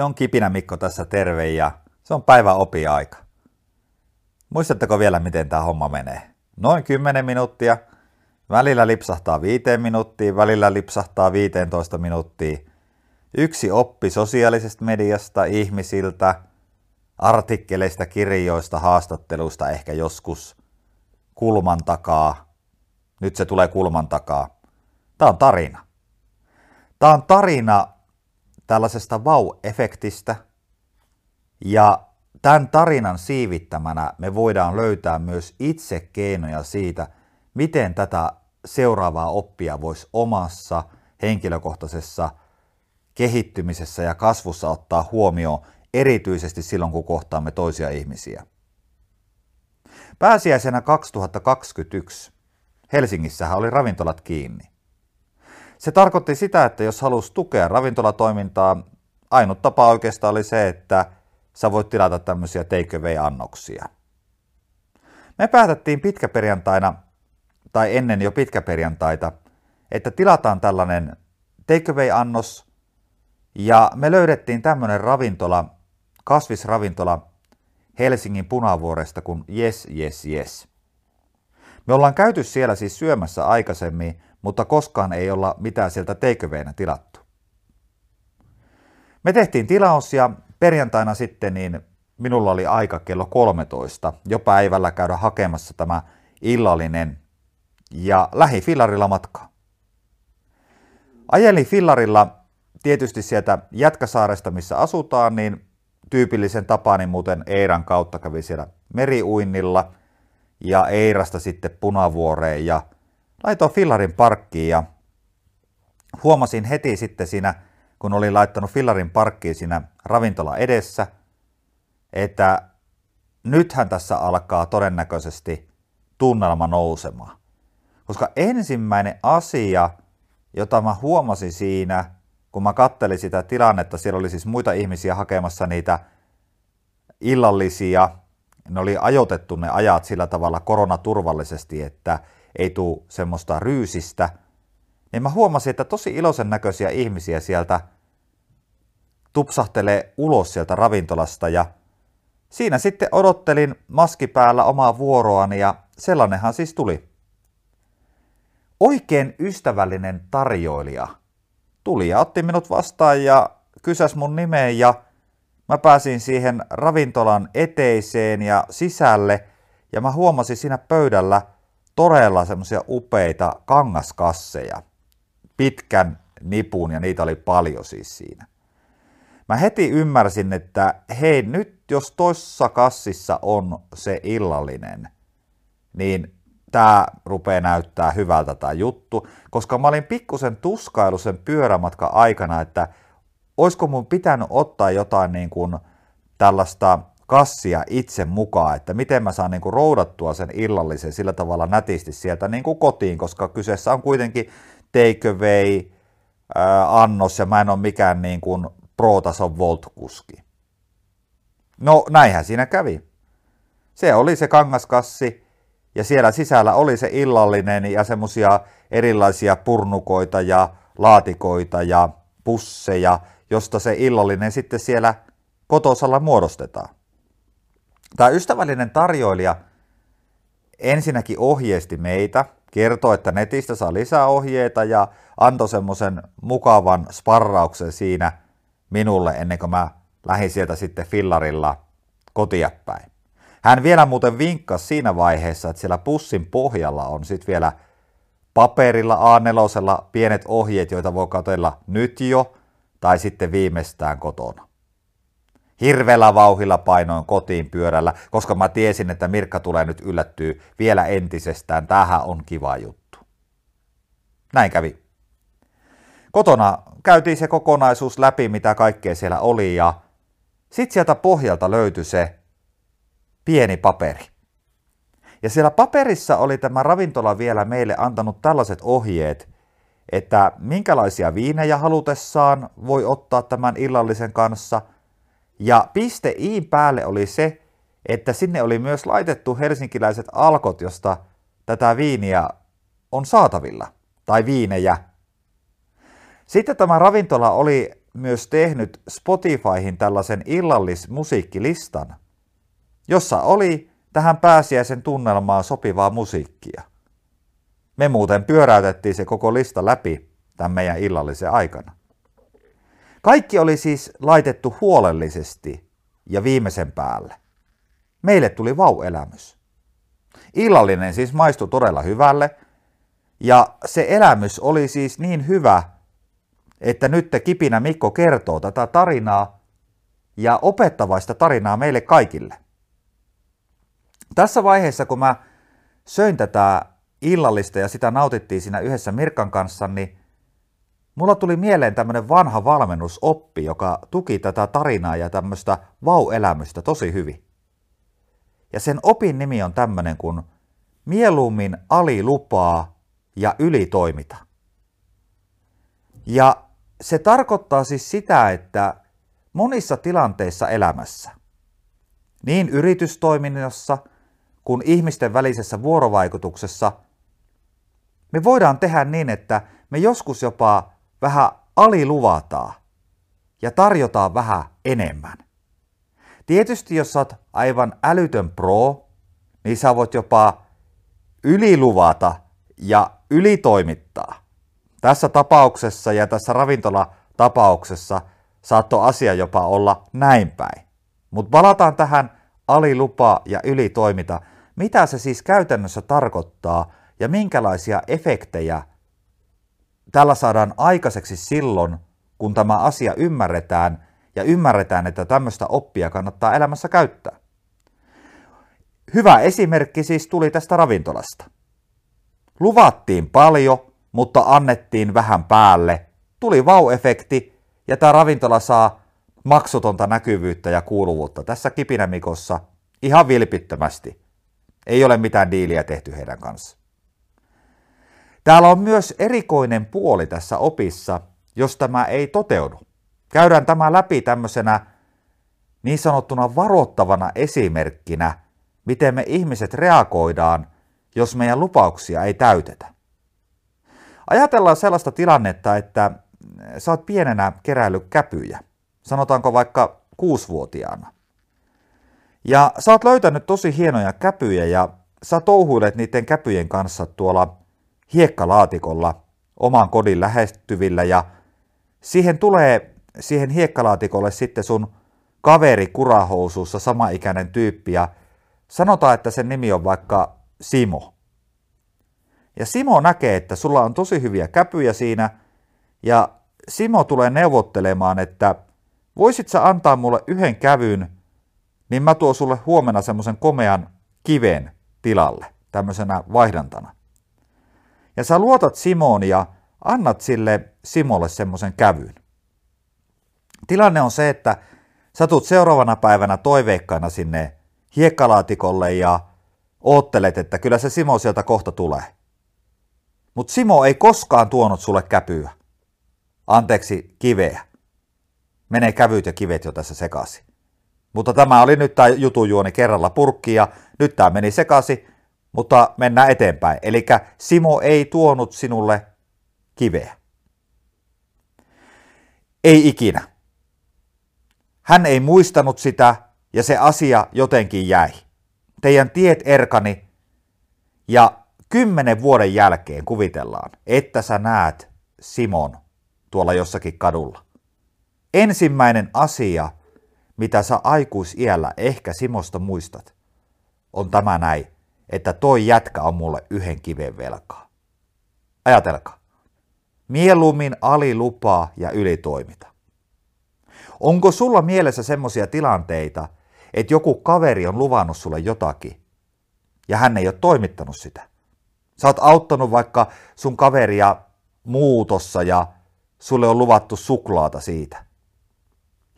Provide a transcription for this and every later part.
Se on Kipinä Mikko tässä terve ja se on päivä opiaika. Muistatteko vielä, miten tämä homma menee? Noin 10 minuuttia, välillä lipsahtaa 5 minuuttia, välillä lipsahtaa 15 minuuttia. Yksi oppi sosiaalisesta mediasta, ihmisiltä, artikkeleista, kirjoista, haastatteluista ehkä joskus kulman takaa. Nyt se tulee kulman takaa. Tämä on tarina. Tämä on tarina tällaisesta vau-efektistä. Ja tämän tarinan siivittämänä me voidaan löytää myös itse keinoja siitä, miten tätä seuraavaa oppia voisi omassa henkilökohtaisessa kehittymisessä ja kasvussa ottaa huomioon, erityisesti silloin kun kohtaamme toisia ihmisiä. Pääsiäisenä 2021 Helsingissähän oli ravintolat kiinni. Se tarkoitti sitä, että jos halusi tukea ravintolatoimintaa, ainut tapa oikeastaan oli se, että sä voit tilata tämmöisiä take-away-annoksia. Me päätettiin pitkäperjantaina, tai ennen jo pitkäperjantaita, että tilataan tällainen take-away-annos, ja me löydettiin tämmöinen ravintola, kasvisravintola Helsingin punavuoresta kuin Yes, Yes, Yes. Me ollaan käyty siellä siis syömässä aikaisemmin, mutta koskaan ei olla mitään sieltä teiköveinä tilattu. Me tehtiin tilaus ja perjantaina sitten niin minulla oli aika kello 13 jo päivällä käydä hakemassa tämä illallinen ja lähi fillarilla matkaa. Ajelin fillarilla tietysti sieltä Jätkäsaaresta, missä asutaan, niin tyypillisen tapaani muuten Eiran kautta kävi siellä meriuinnilla ja Eirasta sitten Punavuoreen ja laitoin fillarin parkkiin ja huomasin heti sitten siinä, kun olin laittanut fillarin parkkiin siinä ravintola edessä, että nythän tässä alkaa todennäköisesti tunnelma nousemaan. Koska ensimmäinen asia, jota mä huomasin siinä, kun mä kattelin sitä tilannetta, siellä oli siis muita ihmisiä hakemassa niitä illallisia, ne oli ajoitettu ne ajat sillä tavalla koronaturvallisesti, että ei tule semmoista ryysistä, niin mä huomasin, että tosi iloisen näköisiä ihmisiä sieltä tupsahtelee ulos sieltä ravintolasta ja siinä sitten odottelin maski päällä omaa vuoroani ja sellainenhan siis tuli. Oikein ystävällinen tarjoilija tuli ja otti minut vastaan ja kysäs mun nimeen ja mä pääsin siihen ravintolan eteiseen ja sisälle ja mä huomasin siinä pöydällä – todella semmoisia upeita kangaskasseja, pitkän nipun ja niitä oli paljon siis siinä. Mä heti ymmärsin, että hei nyt jos toissa kassissa on se illallinen, niin tämä rupeaa näyttää hyvältä tämä juttu, koska mä olin pikkusen tuskailu sen pyörämatka aikana, että olisiko mun pitänyt ottaa jotain niin kuin tällaista kassia itse mukaan, että miten mä saan niin kuin roudattua sen illallisen sillä tavalla nätisti sieltä niin kuin kotiin, koska kyseessä on kuitenkin takeaway, annos ja mä en ole mikään niin kuin pro-tason voltkuski. No näinhän siinä kävi. Se oli se kangaskassi ja siellä sisällä oli se illallinen ja semmosia erilaisia purnukoita ja laatikoita ja pusseja, josta se illallinen sitten siellä kotosalla muodostetaan. Tämä ystävällinen tarjoilija ensinnäkin ohjeisti meitä, kertoi, että netistä saa lisää ohjeita ja antoi semmoisen mukavan sparrauksen siinä minulle ennen kuin mä lähdin sieltä sitten fillarilla kotia päin. Hän vielä muuten vinkkasi siinä vaiheessa, että siellä pussin pohjalla on sitten vielä paperilla A4 pienet ohjeet, joita voi katsella nyt jo tai sitten viimeistään kotona. Hirveällä vauhilla painoin kotiin pyörällä, koska mä tiesin, että Mirkka tulee nyt yllättyä vielä entisestään. Tähän on kiva juttu. Näin kävi. Kotona käytiin se kokonaisuus läpi, mitä kaikkea siellä oli, ja sitten sieltä pohjalta löytyi se pieni paperi. Ja siellä paperissa oli tämä ravintola vielä meille antanut tällaiset ohjeet, että minkälaisia viinejä halutessaan voi ottaa tämän illallisen kanssa – ja piste iin päälle oli se, että sinne oli myös laitettu helsinkiläiset alkot, josta tätä viiniä on saatavilla, tai viinejä. Sitten tämä ravintola oli myös tehnyt Spotifyhin tällaisen illallismusiikkilistan, jossa oli tähän pääsiäisen tunnelmaan sopivaa musiikkia. Me muuten pyöräytettiin se koko lista läpi tämän meidän illallisen aikana. Kaikki oli siis laitettu huolellisesti ja viimeisen päälle. Meille tuli vau-elämys. Illallinen siis maistui todella hyvälle, ja se elämys oli siis niin hyvä, että nyt Kipinä Mikko kertoo tätä tarinaa ja opettavaista tarinaa meille kaikille. Tässä vaiheessa, kun mä söin tätä illallista ja sitä nautittiin siinä yhdessä Mirkan kanssa, niin mulla tuli mieleen tämmöinen vanha valmennusoppi, joka tuki tätä tarinaa ja tämmöistä vau-elämystä tosi hyvin. Ja sen opin nimi on tämmöinen kuin mieluummin alilupaa ja ylitoimita. Ja se tarkoittaa siis sitä, että monissa tilanteissa elämässä, niin yritystoiminnassa kuin ihmisten välisessä vuorovaikutuksessa, me voidaan tehdä niin, että me joskus jopa vähän aliluvataan ja tarjotaan vähän enemmän. Tietysti jos olet aivan älytön pro, niin sä voit jopa yliluvata ja ylitoimittaa. Tässä tapauksessa ja tässä ravintolatapauksessa saattoi asia jopa olla näin päin. Mutta palataan tähän alilupa ja ylitoimita. Mitä se siis käytännössä tarkoittaa ja minkälaisia efektejä tällä saadaan aikaiseksi silloin, kun tämä asia ymmärretään ja ymmärretään, että tämmöistä oppia kannattaa elämässä käyttää. Hyvä esimerkki siis tuli tästä ravintolasta. Luvattiin paljon, mutta annettiin vähän päälle. Tuli vau-efekti ja tämä ravintola saa maksutonta näkyvyyttä ja kuuluvuutta tässä kipinämikossa ihan vilpittömästi. Ei ole mitään diiliä tehty heidän kanssa. Täällä on myös erikoinen puoli tässä opissa, jos tämä ei toteudu. Käydään tämä läpi tämmöisenä niin sanottuna varoittavana esimerkkinä, miten me ihmiset reagoidaan, jos meidän lupauksia ei täytetä. Ajatellaan sellaista tilannetta, että sä oot pienenä keräillyt käpyjä, sanotaanko vaikka kuusivuotiaana. Ja sä oot löytänyt tosi hienoja käpyjä ja sä touhuilet niiden käpyjen kanssa tuolla hiekkalaatikolla oman kodin lähestyvillä ja siihen tulee siihen hiekkalaatikolle sitten sun kaveri kurahousuussa samaikäinen tyyppi ja sanotaan, että sen nimi on vaikka Simo. Ja Simo näkee, että sulla on tosi hyviä käpyjä siinä ja Simo tulee neuvottelemaan, että voisit sä antaa mulle yhden kävyn, niin mä tuon sulle huomenna semmoisen komean kiven tilalle, tämmöisenä vaihdantana. Ja sä luotat Simoon ja annat sille Simolle semmoisen kävyn. Tilanne on se, että sä tulet seuraavana päivänä toiveikkaana sinne hiekkalaatikolle ja oottelet, että kyllä se Simo sieltä kohta tulee. Mutta Simo ei koskaan tuonut sulle käpyä. Anteeksi, kiveä. Menee kävyt ja kivet jo tässä sekaisin. Mutta tämä oli nyt tämä jutujuoni kerralla purkki ja nyt tämä meni sekaisin, mutta mennään eteenpäin. Eli Simo ei tuonut sinulle kiveä. Ei ikinä. Hän ei muistanut sitä ja se asia jotenkin jäi. Teidän tiet erkani ja kymmenen vuoden jälkeen kuvitellaan, että sä näet Simon tuolla jossakin kadulla. Ensimmäinen asia, mitä sä aikuisiällä ehkä Simosta muistat, on tämä näin, että toi jätkä on mulle yhden kiven velkaa. Ajatelkaa. Mieluummin alilupaa ja ylitoimita. Onko sulla mielessä semmoisia tilanteita, että joku kaveri on luvannut sulle jotakin ja hän ei ole toimittanut sitä? Sä oot auttanut vaikka sun kaveria muutossa ja sulle on luvattu suklaata siitä.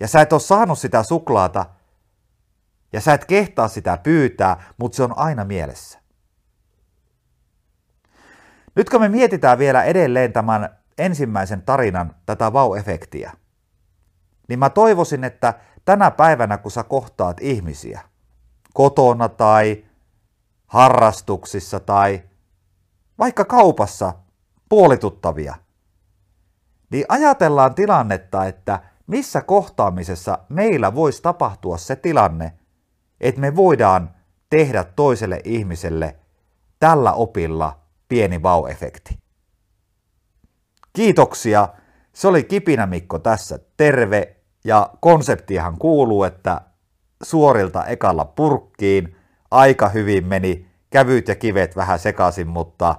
Ja sä et ole saanut sitä suklaata ja sä et kehtaa sitä pyytää, mutta se on aina mielessä. Nyt kun me mietitään vielä edelleen tämän ensimmäisen tarinan, tätä vau-efektiä, niin mä toivoisin, että tänä päivänä, kun sä kohtaat ihmisiä, kotona tai harrastuksissa tai vaikka kaupassa puolituttavia, niin ajatellaan tilannetta, että missä kohtaamisessa meillä voisi tapahtua se tilanne, että me voidaan tehdä toiselle ihmiselle tällä opilla pieni vau-efekti. Kiitoksia. Se oli Kipinä Mikko tässä. Terve. Ja konseptihan kuuluu, että suorilta ekalla purkkiin. Aika hyvin meni. Kävyt ja kivet vähän sekaisin, mutta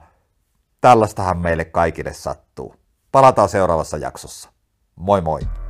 tällaistahan meille kaikille sattuu. Palataan seuraavassa jaksossa. Moi moi!